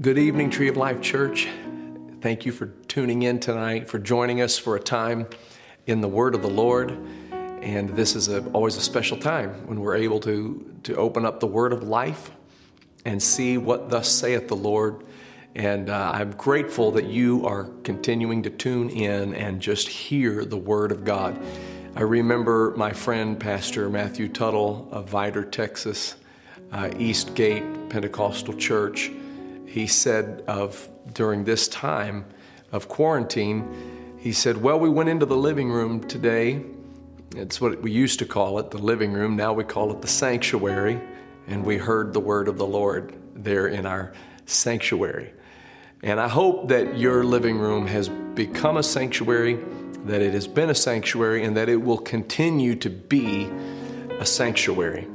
Good evening, Tree of Life Church. Thank you for tuning in tonight, for joining us for a time in the Word of the Lord. And this is a, always a special time when we're able to, to open up the Word of life and see what thus saith the Lord. And uh, I'm grateful that you are continuing to tune in and just hear the Word of God. I remember my friend, Pastor Matthew Tuttle of Vidor, Texas, uh, East Gate Pentecostal Church he said of during this time of quarantine, he said, Well, we went into the living room today. It's what we used to call it, the living room. Now we call it the sanctuary. And we heard the word of the Lord there in our sanctuary. And I hope that your living room has become a sanctuary, that it has been a sanctuary, and that it will continue to be a sanctuary.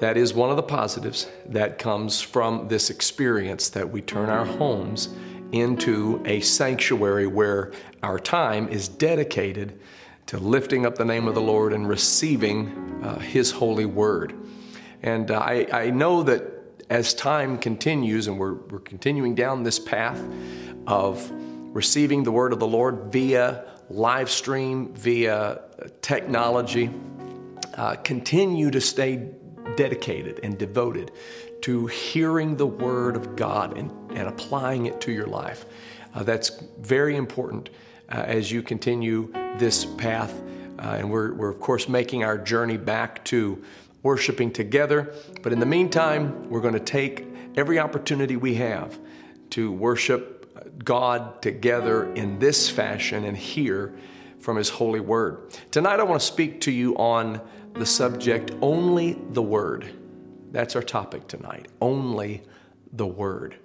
That is one of the positives that comes from this experience that we turn our homes into a sanctuary where our time is dedicated to lifting up the name of the Lord and receiving uh, His holy word. And uh, I, I know that as time continues and we're, we're continuing down this path of receiving the word of the Lord via live stream, via technology, uh, continue to stay dedicated and devoted to hearing the Word of God and, and applying it to your life. Uh, that's very important uh, as you continue this path. Uh, and we're, we're, of course, making our journey back to worshiping together. But in the meantime, we're going to take every opportunity we have to worship God together in this fashion and hear from His holy word. Tonight, I want to speak to you on the subject Only the Word. That's our topic tonight. Only the Word.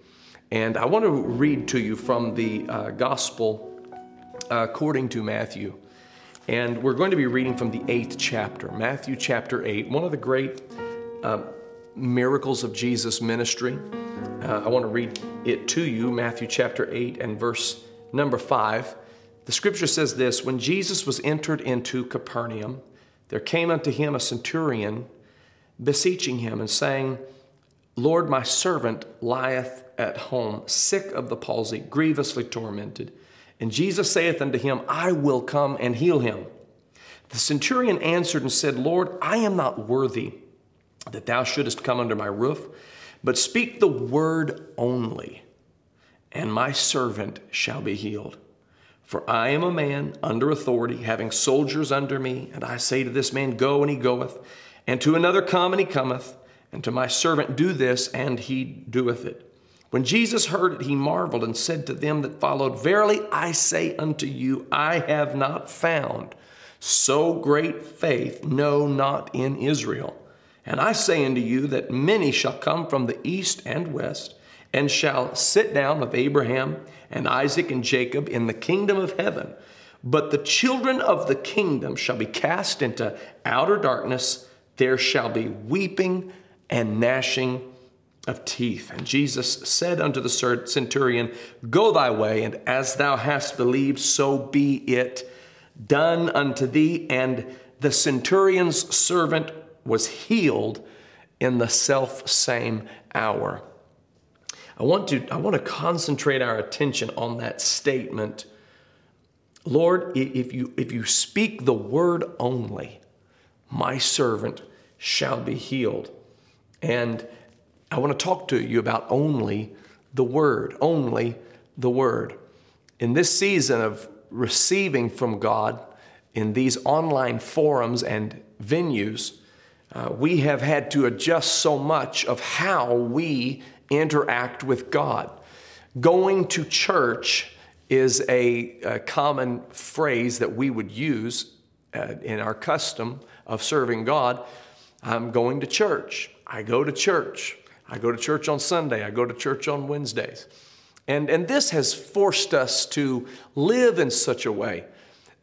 And I want to read to you from the uh, Gospel uh, according to Matthew. And we're going to be reading from the eighth chapter, Matthew chapter 8, one of the great uh, miracles of Jesus' ministry. Uh, I want to read it to you, Matthew chapter 8 and verse number 5. The scripture says this When Jesus was entered into Capernaum, there came unto him a centurion, beseeching him and saying, Lord, my servant lieth at home, sick of the palsy, grievously tormented. And Jesus saith unto him, I will come and heal him. The centurion answered and said, Lord, I am not worthy that thou shouldest come under my roof, but speak the word only, and my servant shall be healed. For I am a man under authority, having soldiers under me, and I say to this man, Go, and he goeth, and to another, Come, and he cometh, and to my servant, Do this, and he doeth it. When Jesus heard it, he marveled and said to them that followed, Verily I say unto you, I have not found so great faith, no, not in Israel. And I say unto you that many shall come from the east and west, and shall sit down with Abraham and Isaac and Jacob in the kingdom of heaven. But the children of the kingdom shall be cast into outer darkness. There shall be weeping and gnashing of teeth. And Jesus said unto the centurion, Go thy way, and as thou hast believed, so be it done unto thee. And the centurion's servant was healed in the self same hour. I want to, I want to concentrate our attention on that statement. Lord, if you, if you speak the word only, my servant shall be healed. And I want to talk to you about only the word, only the word. In this season of receiving from God in these online forums and venues, uh, we have had to adjust so much of how we interact with God. Going to church is a, a common phrase that we would use uh, in our custom of serving God. I'm going to church. I go to church. I go to church on Sunday. I go to church on Wednesdays. And, and this has forced us to live in such a way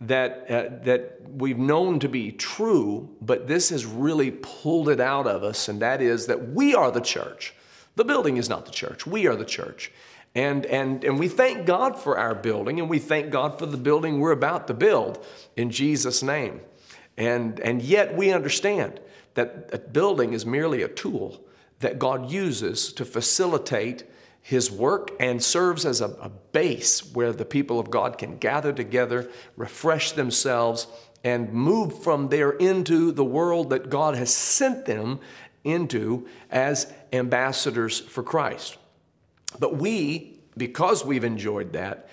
that, uh, that we've known to be true, but this has really pulled it out of us, and that is that we are the church. The building is not the church, we are the church. And, and, and we thank God for our building, and we thank God for the building we're about to build in Jesus' name. And, and yet we understand that a building is merely a tool that God uses to facilitate his work and serves as a, a, base where the people of God can gather together, refresh themselves, and move from there into the world that God has sent them into as ambassadors for Christ. But we, because we've enjoyed that,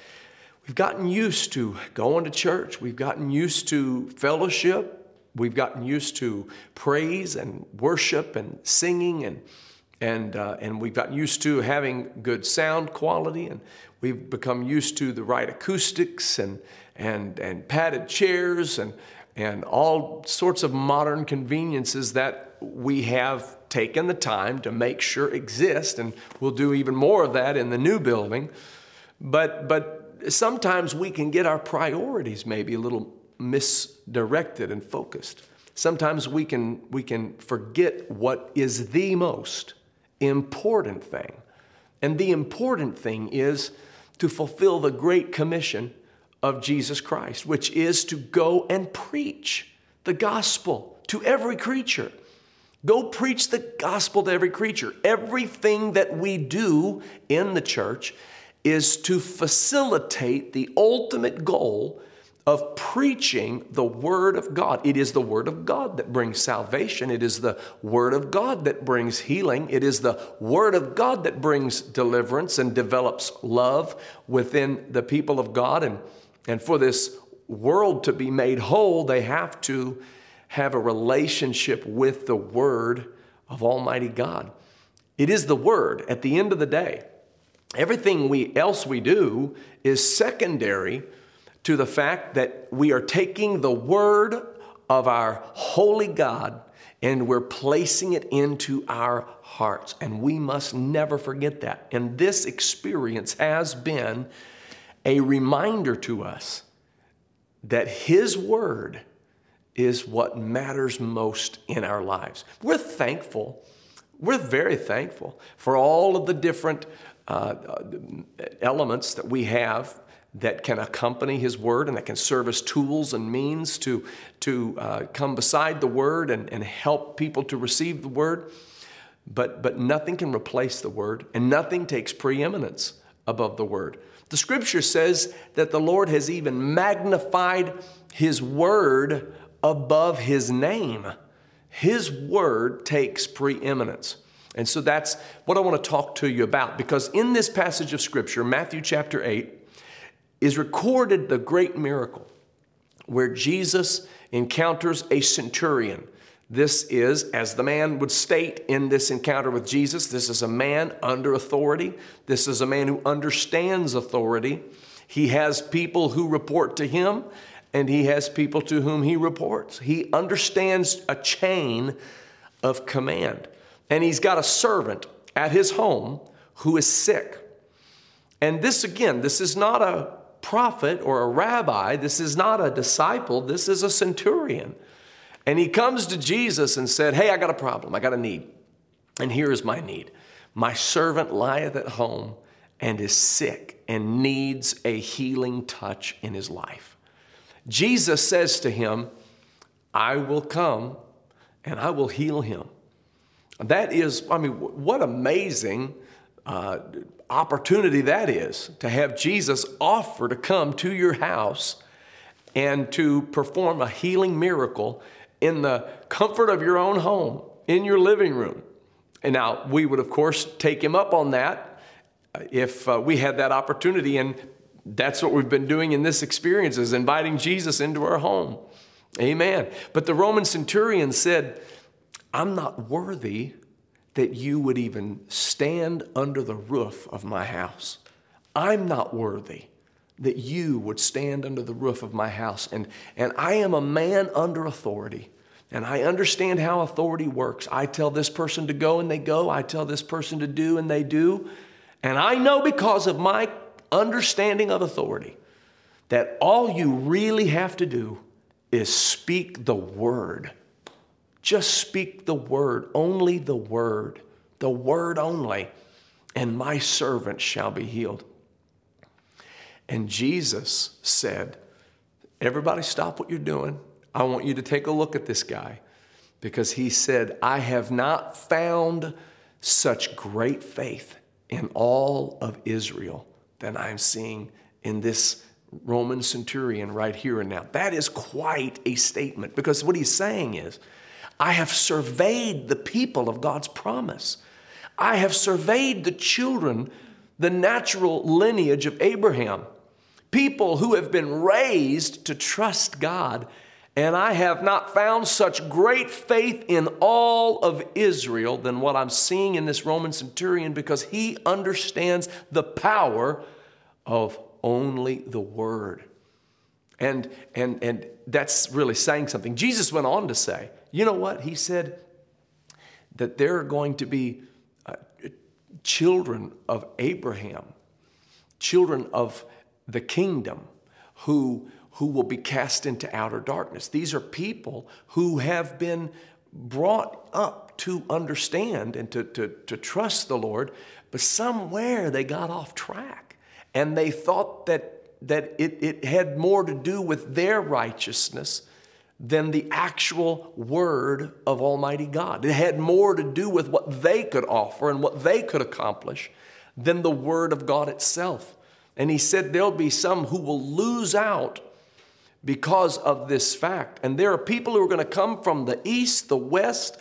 we've gotten used to going to church, we've gotten used to fellowship, we've gotten used to praise and worship and singing and and uh, and we've gotten used to having good sound quality and we've become used to the right acoustics and and and padded chairs and and all sorts of modern conveniences that we have taken the time to make sure exist and we'll do even more of that in the new building. But but sometimes we can get our priorities maybe a little misdirected and focused. Sometimes we can we can forget what is the most important thing. And the important thing is to fulfill the great commission of Jesus Christ, which is to go and preach the gospel to every creature. Go preach the gospel to every creature. Everything that we do in the church is to facilitate the ultimate goal of preaching the Word of God. It is the Word of God that brings salvation. It is the Word of God that brings healing. It is the Word of God that brings deliverance and develops love within the people of God. And, and for this world to be made whole, they have to have a relationship with the Word of Almighty God. It is the Word at the end of the day. Everything we, else we do is secondary to the fact that we are taking the word of our holy God and we're placing it into our hearts. And we must never forget that. And this experience has been a reminder to us that His Word is what matters most in our lives. We're thankful. We're very thankful for all of the different uh, elements that we have that can accompany His Word and that can serve as tools and means to, to uh, come beside the Word and, and help people to receive the Word. But, but nothing can replace the Word, and nothing takes preeminence above the Word. The Scripture says that the Lord has even magnified His Word above His name. His Word takes preeminence. And so that's what I want to talk to you about because in this passage of Scripture, Matthew chapter 8, is recorded the great miracle where Jesus encounters a centurion. This is, as the man would state in this encounter with Jesus, this is a man under authority. This is a man who understands authority. He has people who report to him, and he has people to whom he reports. He understands a chain of command. And he's got a servant at his home who is sick. And this, again, this is not a prophet or a rabbi. This is not a disciple. This is a centurion. And he comes to Jesus and said, Hey, I got a problem. I got a need. And here is my need. My servant lieth at home and is sick and needs a healing touch in his life. Jesus says to him, I will come and I will heal him. That is, I mean, what amazing uh, opportunity that is to have Jesus offer to come to your house and to perform a healing miracle in the comfort of your own home, in your living room. And now we would, of course, take him up on that if uh, we had that opportunity. And that's what we've been doing in this experience is inviting Jesus into our home. Amen. But the Roman centurion said, I'm not worthy that you would even stand under the roof of my house. I'm not worthy that you would stand under the roof of my house. And, and I am a man under authority. And I understand how authority works. I tell this person to go and they go. I tell this person to do and they do. And I know because of my understanding of authority that all you really have to do is speak the word just speak the word, only the word, the word only, and my servant shall be healed. And Jesus said, Everybody, stop what you're doing. I want you to take a look at this guy because he said, I have not found such great faith in all of Israel than I'm seeing in this Roman centurion right here and now. That is quite a statement because what he's saying is, I have surveyed the people of God's promise. I have surveyed the children, the natural lineage of Abraham, people who have been raised to trust God. And I have not found such great faith in all of Israel than what I'm seeing in this Roman centurion because he understands the power of only the word. And, and, and that's really saying something. Jesus went on to say, you know what? He said that there are going to be uh, children of Abraham, children of the kingdom, who, who will be cast into outer darkness. These are people who have been brought up to understand and to, to, to trust the Lord, but somewhere they got off track and they thought that, that it, it had more to do with their righteousness than the actual word of Almighty God. It had more to do with what they could offer and what they could accomplish than the word of God itself. And he said there'll be some who will lose out because of this fact. And there are people who are going to come from the east, the west,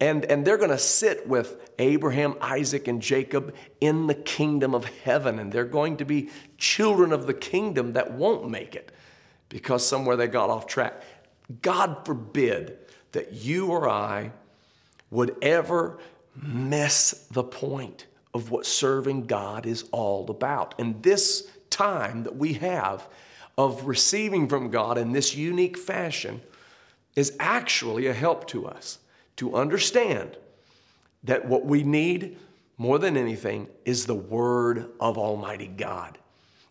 and, and they're going to sit with Abraham, Isaac, and Jacob in the kingdom of heaven. And they're going to be children of the kingdom that won't make it because somewhere they got off track. God forbid that you or I would ever miss the point of what serving God is all about. And this time that we have of receiving from God in this unique fashion is actually a help to us to understand that what we need more than anything is the Word of Almighty God.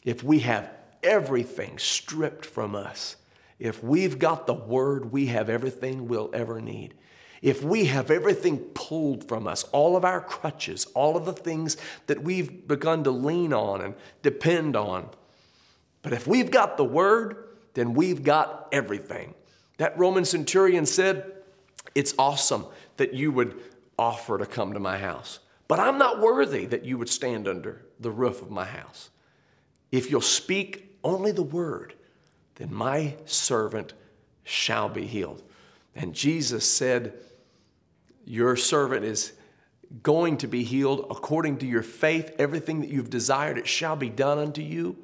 If we have everything stripped from us, if we've got the Word, we have everything we'll ever need. If we have everything pulled from us, all of our crutches, all of the things that we've begun to lean on and depend on, but if we've got the Word, then we've got everything. That Roman centurion said, it's awesome that you would offer to come to my house, but I'm not worthy that you would stand under the roof of my house. If you'll speak only the word, then my servant shall be healed. And Jesus said, Your servant is going to be healed according to your faith. Everything that you've desired, it shall be done unto you.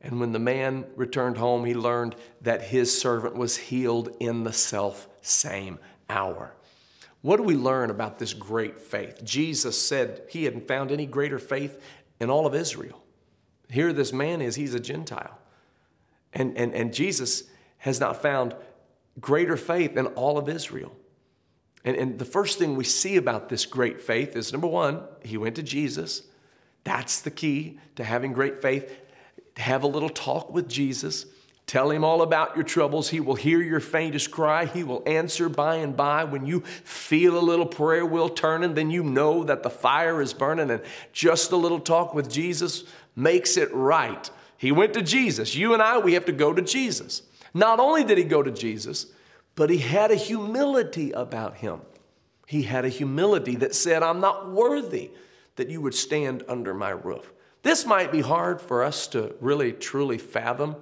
And when the man returned home, he learned that his servant was healed in the self same hour. What do we learn about this great faith? Jesus said he hadn't found any greater faith in all of Israel. Here, this man is, he's a Gentile. And, and, and Jesus has not found greater faith in all of Israel. And, and the first thing we see about this great faith is number one, he went to Jesus. That's the key to having great faith. Have a little talk with Jesus. Tell him all about your troubles. He will hear your faintest cry. He will answer by and by. When you feel a little prayer wheel turning, then you know that the fire is burning, and just a little talk with Jesus makes it right. He went to Jesus. You and I, we have to go to Jesus. Not only did he go to Jesus, but he had a humility about him. He had a humility that said, I'm not worthy that you would stand under my roof. This might be hard for us to really truly fathom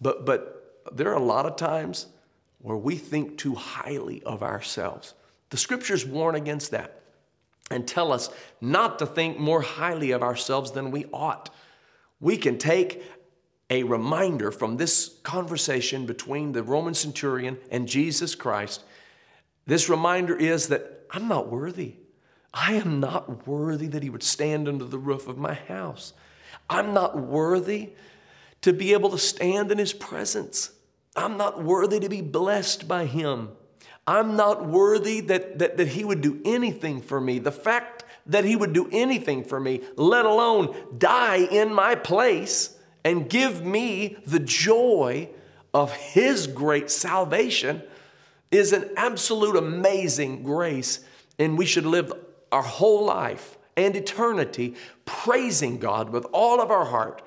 but, but there are a lot of times where we think too highly of ourselves. The scriptures warn against that and tell us not to think more highly of ourselves than we ought. We can take a reminder from this conversation between the Roman centurion and Jesus Christ. This reminder is that I'm not worthy. I am not worthy that he would stand under the roof of my house. I'm not worthy to be able to stand in His presence. I'm not worthy to be blessed by Him. I'm not worthy that, that, that He would do anything for me. The fact that He would do anything for me, let alone die in my place and give me the joy of His great salvation, is an absolute amazing grace. And we should live our whole life and eternity praising God with all of our heart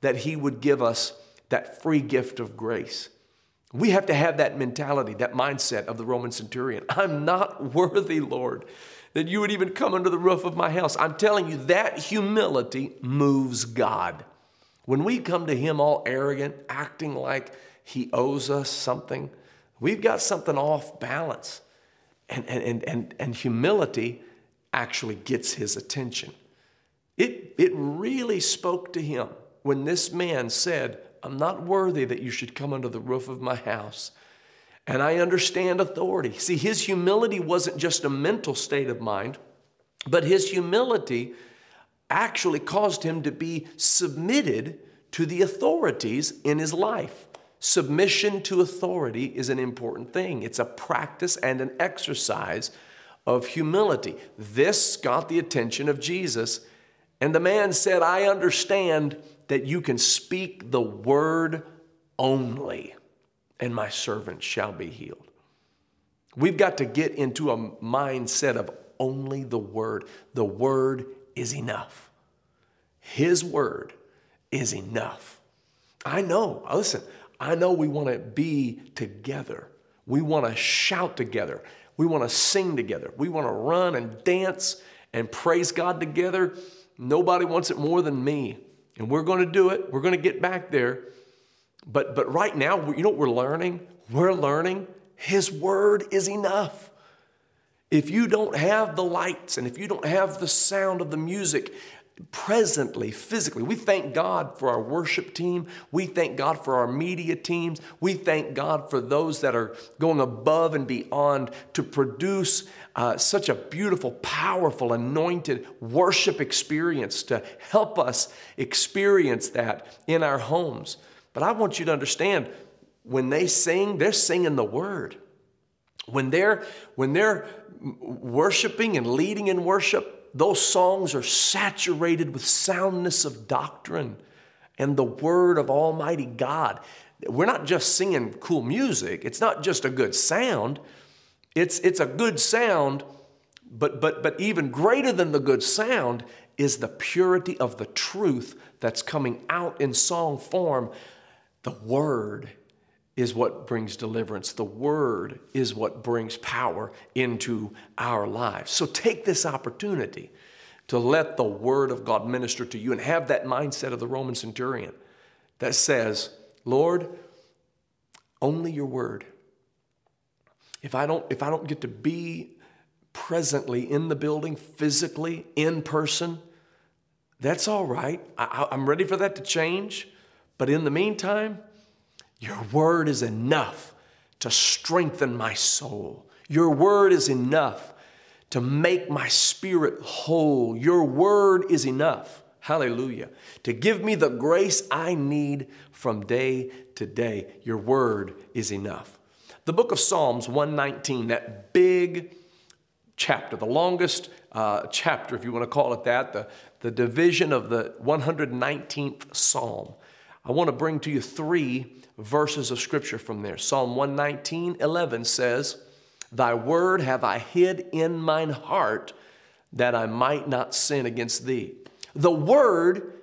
that He would give us that free gift of grace. We have to have that mentality, that mindset of the Roman centurion. I'm not worthy, Lord, that you would even come under the roof of my house. I'm telling you, that humility moves God. When we come to Him all arrogant, acting like He owes us something, we've got something off balance. And, and, and, and humility actually gets His attention. It, it really spoke to Him when this man said, I'm not worthy that you should come under the roof of my house. And I understand authority. See, his humility wasn't just a mental state of mind, but his humility actually caused him to be submitted to the authorities in his life. Submission to authority is an important thing, it's a practice and an exercise of humility. This got the attention of Jesus. And the man said, I understand that you can speak the word only, and my servant shall be healed. We've got to get into a mindset of only the word. The word is enough. His word is enough. I know, listen, I know we want to be together. We want to shout together. We want to sing together. We want to run and dance and praise God together. Nobody wants it more than me. And we're going to do it. We're going to get back there. But, but right now, you know what we're learning? We're learning His Word is enough. If you don't have the lights and if you don't have the sound of the music presently, physically. We thank God for our worship team. We thank God for our media teams. We thank God for those that are going above and beyond to produce uh, such a beautiful, powerful, anointed worship experience to help us experience that in our homes. But I want you to understand when they sing, they're singing the word. When they're, when they're worshiping and leading in worship, those songs are saturated with soundness of doctrine and the word of Almighty God. We're not just singing cool music, it's not just a good sound. It's, it's a good sound, but, but, but even greater than the good sound is the purity of the truth that's coming out in song form. The word is what brings deliverance. The Word is what brings power into our lives. So take this opportunity to let the Word of God minister to you and have that mindset of the Roman centurion that says, Lord, only your Word. If I don't, if I don't get to be presently in the building, physically, in person, that's all right. I, I'm ready for that to change. But in the meantime, your word is enough to strengthen my soul. Your word is enough to make my spirit whole. Your word is enough. Hallelujah. To give me the grace I need from day to day. Your word is enough. The book of Psalms 119, that big chapter, the longest uh, chapter, if you want to call it that, the, the division of the 119th Psalm. I want to bring to you three verses of scripture from there. Psalm 119, 11 says, Thy word have I hid in mine heart that I might not sin against thee. The word,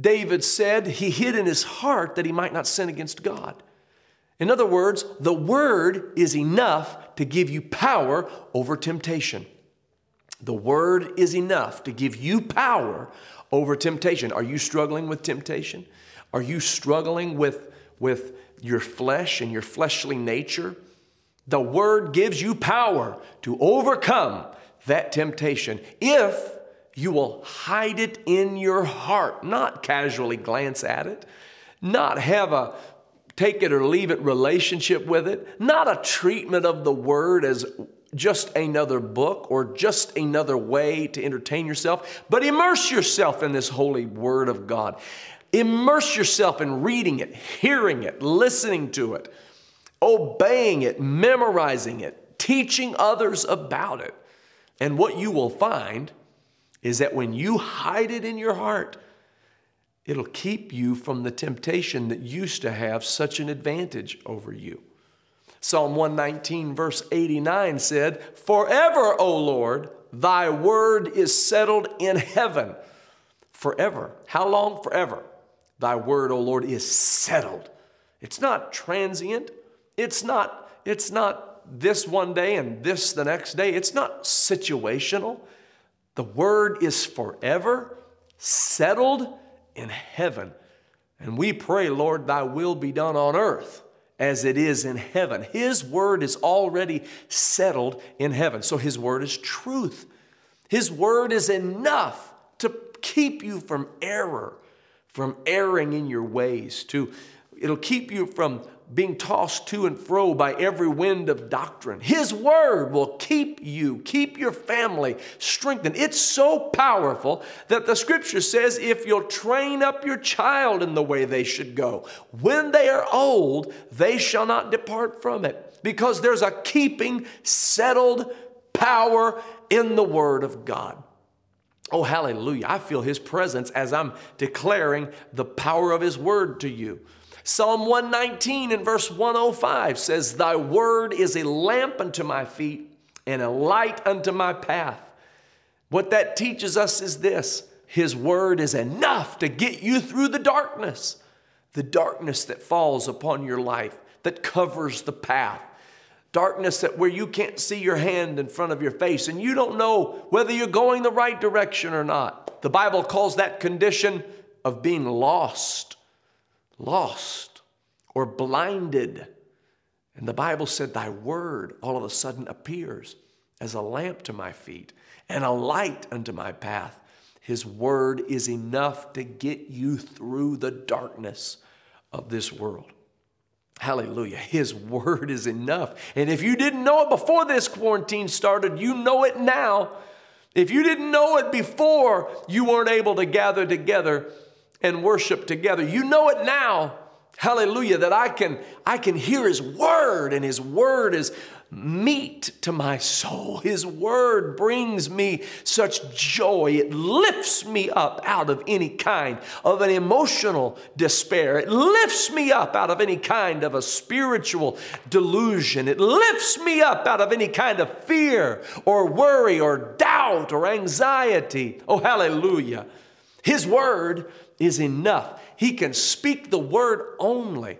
David said, he hid in his heart that he might not sin against God. In other words, the word is enough to give you power over temptation. The word is enough to give you power over temptation. Are you struggling with temptation? Are you struggling with with your flesh and your fleshly nature, the Word gives you power to overcome that temptation if you will hide it in your heart, not casually glance at it, not have a take it or leave it relationship with it, not a treatment of the Word as just another book or just another way to entertain yourself, but immerse yourself in this holy Word of God. Immerse yourself in reading it, hearing it, listening to it, obeying it, memorizing it, teaching others about it. And what you will find is that when you hide it in your heart, it'll keep you from the temptation that used to have such an advantage over you. Psalm 119, verse 89 said, Forever, O Lord, thy word is settled in heaven. Forever. How long? Forever. Thy word, O Lord, is settled. It's not transient, It's not, it's not this one day and this the next day. It's not situational. The word is forever settled in heaven. And we pray, Lord, thy will be done on earth as it is in heaven. His word is already settled in heaven. So his word is truth. His word is enough to keep you from error, from erring in your ways, to it'll keep you from being tossed to and fro by every wind of doctrine. His word will keep you, keep your family strengthened. It's so powerful that the scripture says if you'll train up your child in the way they should go, when they are old, they shall not depart from it. Because there's a keeping, settled power in the word of God. Oh, hallelujah. I feel his presence as I'm declaring the power of his word to you. Psalm 119 and verse 105 says, Thy word is a lamp unto my feet and a light unto my path. What that teaches us is this His word is enough to get you through the darkness, the darkness that falls upon your life, that covers the path. Darkness that where you can't see your hand in front of your face and you don't know whether you're going the right direction or not. The Bible calls that condition of being lost lost or blinded. And the Bible said, Thy word all of a sudden appears as a lamp to my feet and a light unto my path. His word is enough to get you through the darkness of this world. Hallelujah. His word is enough. And if you didn't know it before this quarantine started, you know it now. If you didn't know it before you weren't able to gather together, and worship together. You know it now. Hallelujah, that I can I can hear his word and his word is meat to my soul. His word brings me such joy. It lifts me up out of any kind of an emotional despair. It lifts me up out of any kind of a spiritual delusion. It lifts me up out of any kind of fear or worry or doubt or anxiety. Oh, hallelujah. His word is enough. He can speak the word only.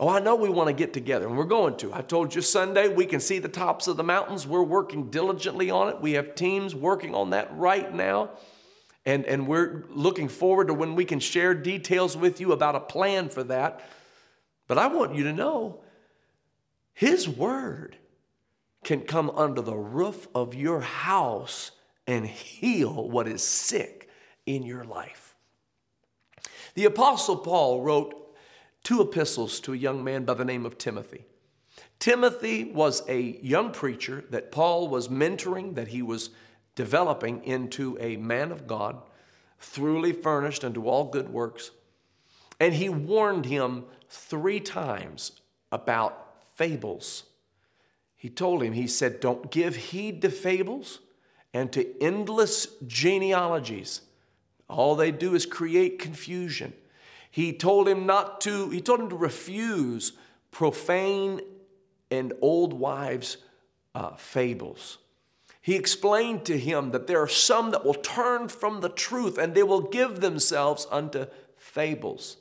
Oh, I know we want to get together, and we're going to. I told you Sunday we can see the tops of the mountains. We're working diligently on it. We have teams working on that right now. And, and we're looking forward to when we can share details with you about a plan for that. But I want you to know His Word can come under the roof of your house and heal what is sick in your life. The Apostle Paul wrote two epistles to a young man by the name of Timothy. Timothy was a young preacher that Paul was mentoring, that he was developing into a man of God, thoroughly furnished unto all good works. And he warned him three times about fables. He told him, he said, Don't give heed to fables and to endless genealogies all they do is create confusion. He told him not to, he told him to refuse profane and old wives' uh, fables. He explained to him that there are some that will turn from the truth and they will give themselves unto fables.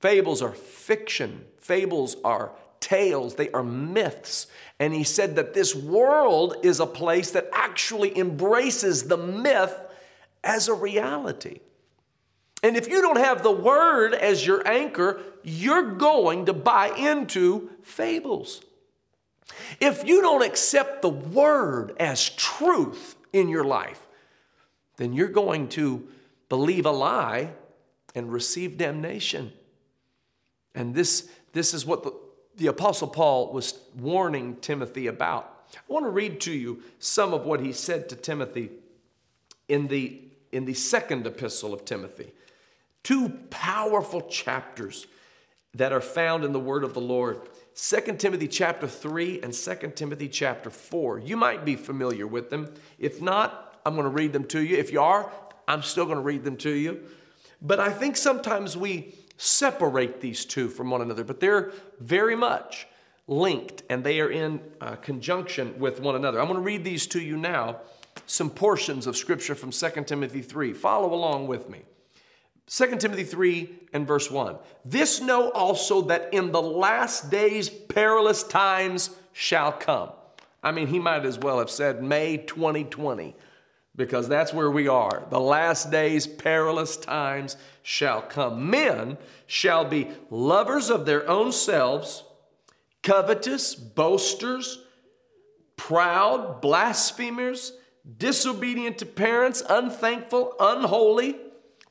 Fables are fiction, fables are tales, they are myths. And he said that this world is a place that actually embraces the myth as a reality. And if you don't have the word as your anchor, you're going to buy into fables. If you don't accept the word as truth in your life, then you're going to believe a lie and receive damnation. And this, this is what the, the Apostle Paul was warning Timothy about. I want to read to you some of what he said to Timothy in the in the second epistle of Timothy. Two powerful chapters that are found in the word of the Lord. 2 Timothy chapter 3 and 2 Timothy chapter 4. You might be familiar with them. If not, I'm going to read them to you. If you are, I'm still going to read them to you. But I think sometimes we separate these two from one another, but they're very much linked and they are in uh, conjunction with one another. I'm going to read these to you now some portions of scripture from 2 Timothy 3. Follow along with me. 2 Timothy 3 and verse 1. This know also that in the last days perilous times shall come. I mean, he might as well have said May 2020 because that's where we are. The last days, perilous times shall come. Men shall be lovers of their own selves, covetous, boasters, proud, blasphemers, disobedient to parents, unthankful, unholy,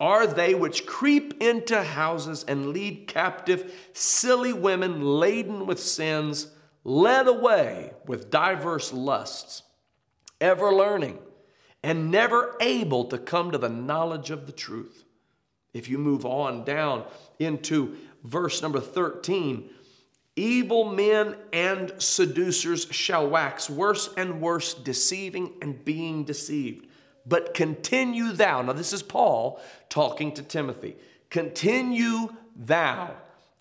are they which creep into houses and lead captive silly women laden with sins, led away with diverse lusts, ever learning and never able to come to the knowledge of the truth. If you move on down into verse number 13, evil men and seducers shall wax worse and worse, deceiving and being deceived. But continue thou. Now, this is Paul talking to Timothy. Continue thou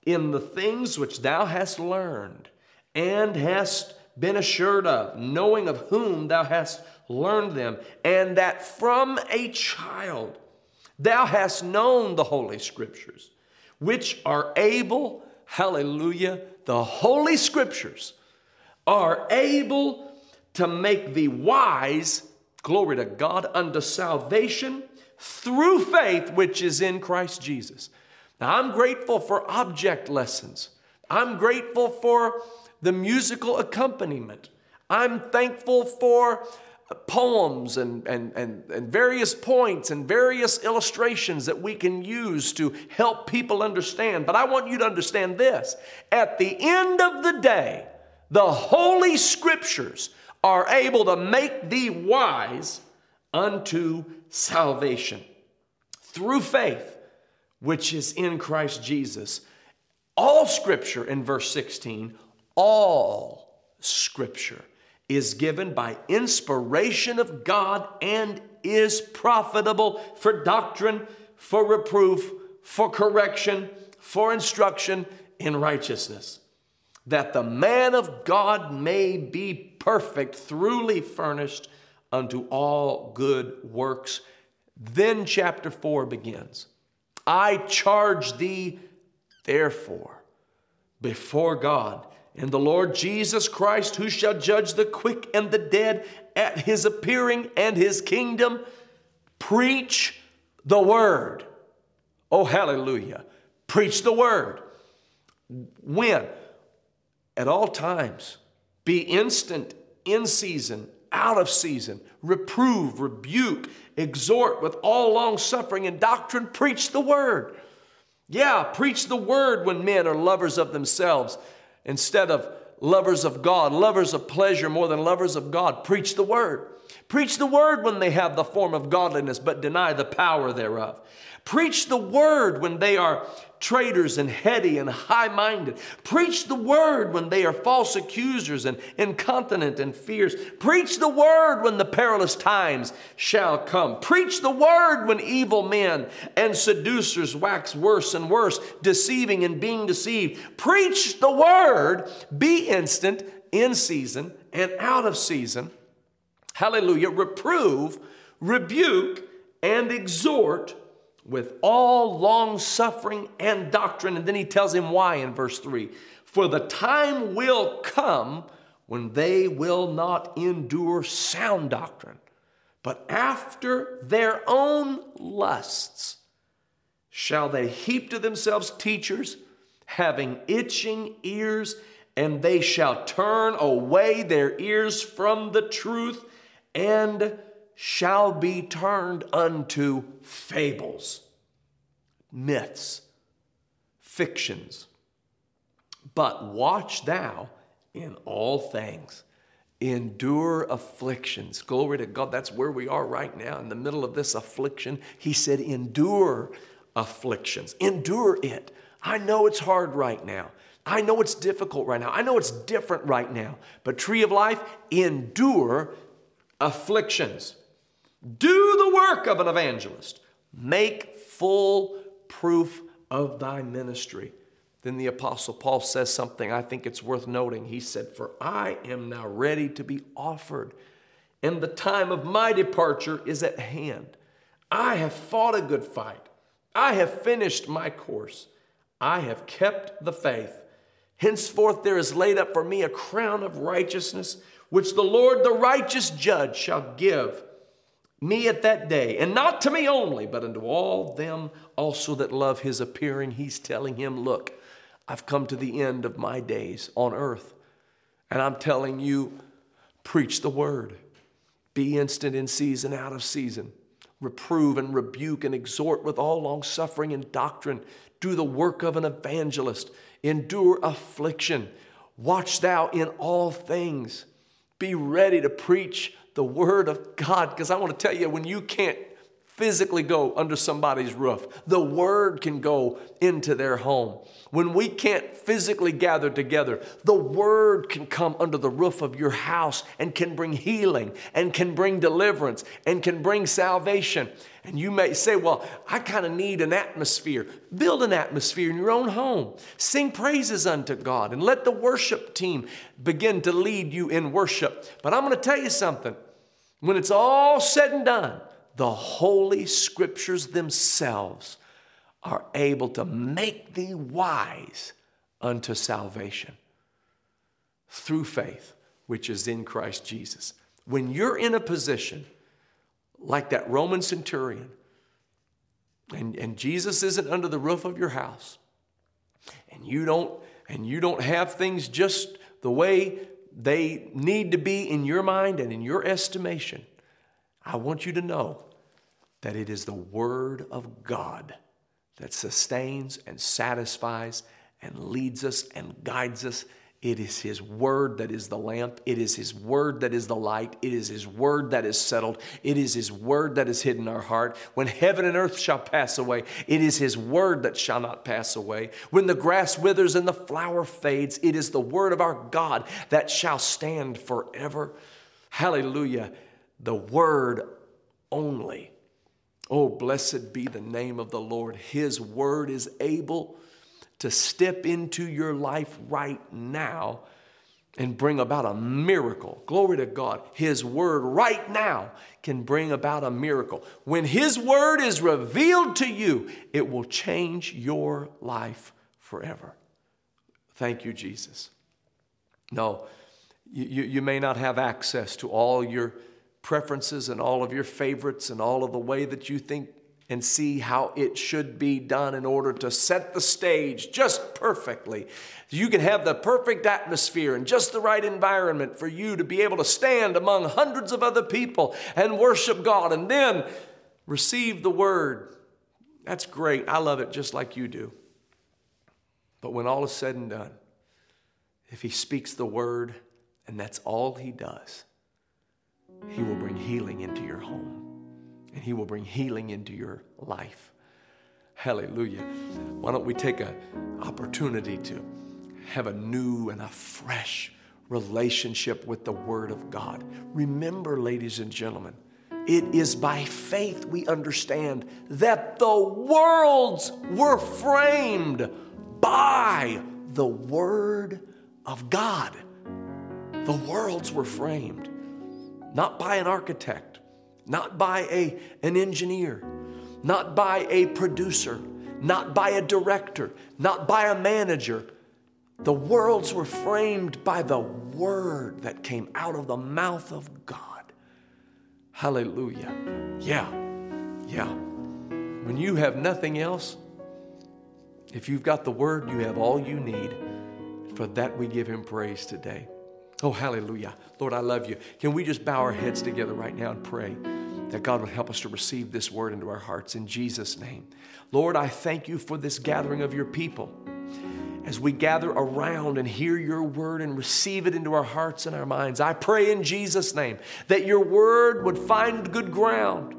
in the things which thou hast learned and hast been assured of, knowing of whom thou hast learned them, and that from a child Thou hast known the Holy Scriptures, which are able, hallelujah, the Holy Scriptures are able to make thee wise, glory to God, unto salvation through faith which is in Christ Jesus. Now, I'm grateful for object lessons. I'm grateful for the musical accompaniment. I'm thankful for poems and, and, and, and various points and various illustrations that we can use to help people understand. But I want you to understand this at the end of the day, the Holy Scriptures are able to make thee wise unto salvation through faith, which is in Christ Jesus. All Scripture, in verse 16, all Scripture is given by inspiration of God and is profitable for doctrine, for reproof, for correction, for instruction in righteousness, that the man of God may be perfect, throughly furnished unto all good works. Then chapter 4 begins. I charge thee, therefore, before God and the Lord Jesus Christ, who shall judge the quick and the dead at his appearing and his kingdom, preach the word. Oh, hallelujah. Preach the word. When? At all times. Be instant, in season, out of season. Reprove, rebuke, exhort with all long suffering and doctrine. Preach the word. Yeah, preach the word when men are lovers of themselves instead of lovers of God, lovers of pleasure more than lovers of God. Preach the word. Preach the word when they have the form of godliness but deny the power thereof. Preach the word when they are traitors and heady and high minded. Preach the word when they are false accusers and incontinent and fierce. Preach the word when the perilous times shall come. Preach the word when evil men and seducers wax worse and worse, deceiving and being deceived. Preach the word, be instant, in season and out of season. Hallelujah. Reprove, rebuke, and exhort with all long suffering and doctrine. And then he tells him why in verse 3 For the time will come when they will not endure sound doctrine, but after their own lusts shall they heap to themselves teachers having itching ears, and they shall turn away their ears from the truth and shall be turned unto fables, myths, fictions. But watch thou in all things. Endure afflictions. Glory to God. That's where we are right now in the middle of this affliction. He said, Endure afflictions. Endure it. I know it's hard right now. I know it's difficult right now. I know it's different right now. But, tree of life, endure afflictions. Do the work of an evangelist. Make full proof of thy ministry. Then the Apostle Paul says something I think it's worth noting. He said, For I am now ready to be offered, and the time of my departure is at hand. I have fought a good fight. I have finished my course. I have kept the faith. Henceforth there is laid up for me a crown of righteousness, which the Lord, the righteous judge, shall give me at that day, and not to me only, but unto all them also that love his appearing. He's telling him, Look, I've come to the end of my days on earth, and I'm telling you, preach the word. Be instant in season, out of season. Reprove and rebuke and exhort with all long suffering and doctrine. Do the work of an evangelist. Endure affliction. Watch thou in all things. Be ready to preach the word of God. Because I want to tell you, when you can't physically go under somebody's roof, the word can go into their home. When we can't physically gather together, the word can come under the roof of your house and can bring healing and can bring deliverance and can bring salvation. And you may say, Well, I kind of need an atmosphere. Build an atmosphere in your own home. Sing praises unto God and let the worship team begin to lead you in worship. But I'm going to tell you something. When it's all said and done, the Holy Scriptures themselves are able to make thee wise unto salvation through faith, which is in Christ Jesus. When you're in a position like that Roman centurion, and, and Jesus isn't under the roof of your house, and you don't and you don't have things just the way they need to be in your mind and in your estimation, I want you to know that it is the Word of God that sustains and satisfies and leads us and guides us. It is His Word that is the lamp. It is His Word that is the light. It is His Word that is settled. It is His Word that is hidden in our heart. When heaven and earth shall pass away, it is His Word that shall not pass away. When the grass withers and the flower fades, it is the Word of our God that shall stand forever. Hallelujah. The Word only Oh, blessed be the name of the Lord. His word is able to step into your life right now and bring about a miracle. Glory to God. His word right now can bring about a miracle. When His word is revealed to you, it will change your life forever. Thank you, Jesus. No, you, you may not have access to all your preferences and all of your favorites and all of the way that you think and see how it should be done in order to set the stage just perfectly. You can have the perfect atmosphere and just the right environment for you to be able to stand among hundreds of other people and worship God and then receive the word. That's great. I love it just like you do. But when all is said and done, if He speaks the word and that's all He does, he will bring healing into your home and He will bring healing into your life. Hallelujah. Why don't we take an opportunity to have a new and a fresh relationship with the Word of God? Remember, ladies and gentlemen, it is by faith we understand that the worlds were framed by the Word of God. The worlds were framed not by an architect, not by a, an engineer, not by a producer, not by a director, not by a manager. The worlds were framed by the word that came out of the mouth of God. Hallelujah. Yeah, yeah. When you have nothing else, if you've got the word, you have all you need. For that, we give him praise today. Oh, hallelujah. Lord, I love you. Can we just bow our heads together right now and pray that God would help us to receive this word into our hearts in Jesus' name? Lord, I thank you for this gathering of your people. As we gather around and hear your word and receive it into our hearts and our minds, I pray in Jesus' name that your word would find good ground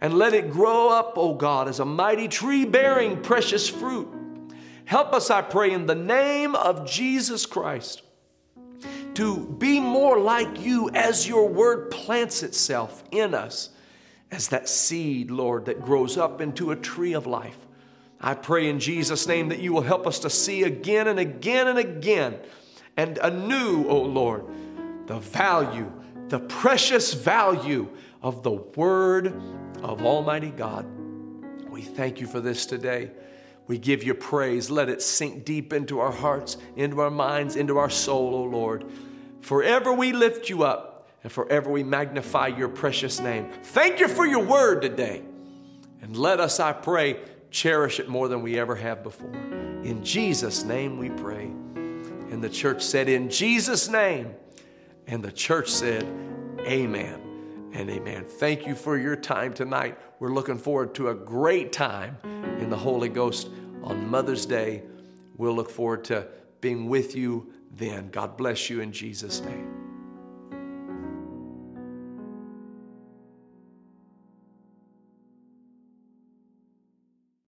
and let it grow up, O God, as a mighty tree bearing precious fruit. Help us, I pray, in the name of Jesus Christ, to be more like you as your word plants itself in us as that seed, Lord, that grows up into a tree of life. I pray in Jesus' name that you will help us to see again and again and again and anew, O Lord, the value, the precious value of the Word of Almighty God. We thank you for this today. We give you praise. Let it sink deep into our hearts, into our minds, into our soul, O Lord. Forever we lift you up and forever we magnify your precious name. Thank you for your word today. And let us, I pray, cherish it more than we ever have before. In Jesus' name we pray. And the church said, In Jesus' name. And the church said, Amen and amen. Thank you for your time tonight. We're looking forward to a great time in the Holy Ghost on Mother's Day. We'll look forward to being with you then. God bless you in Jesus' name.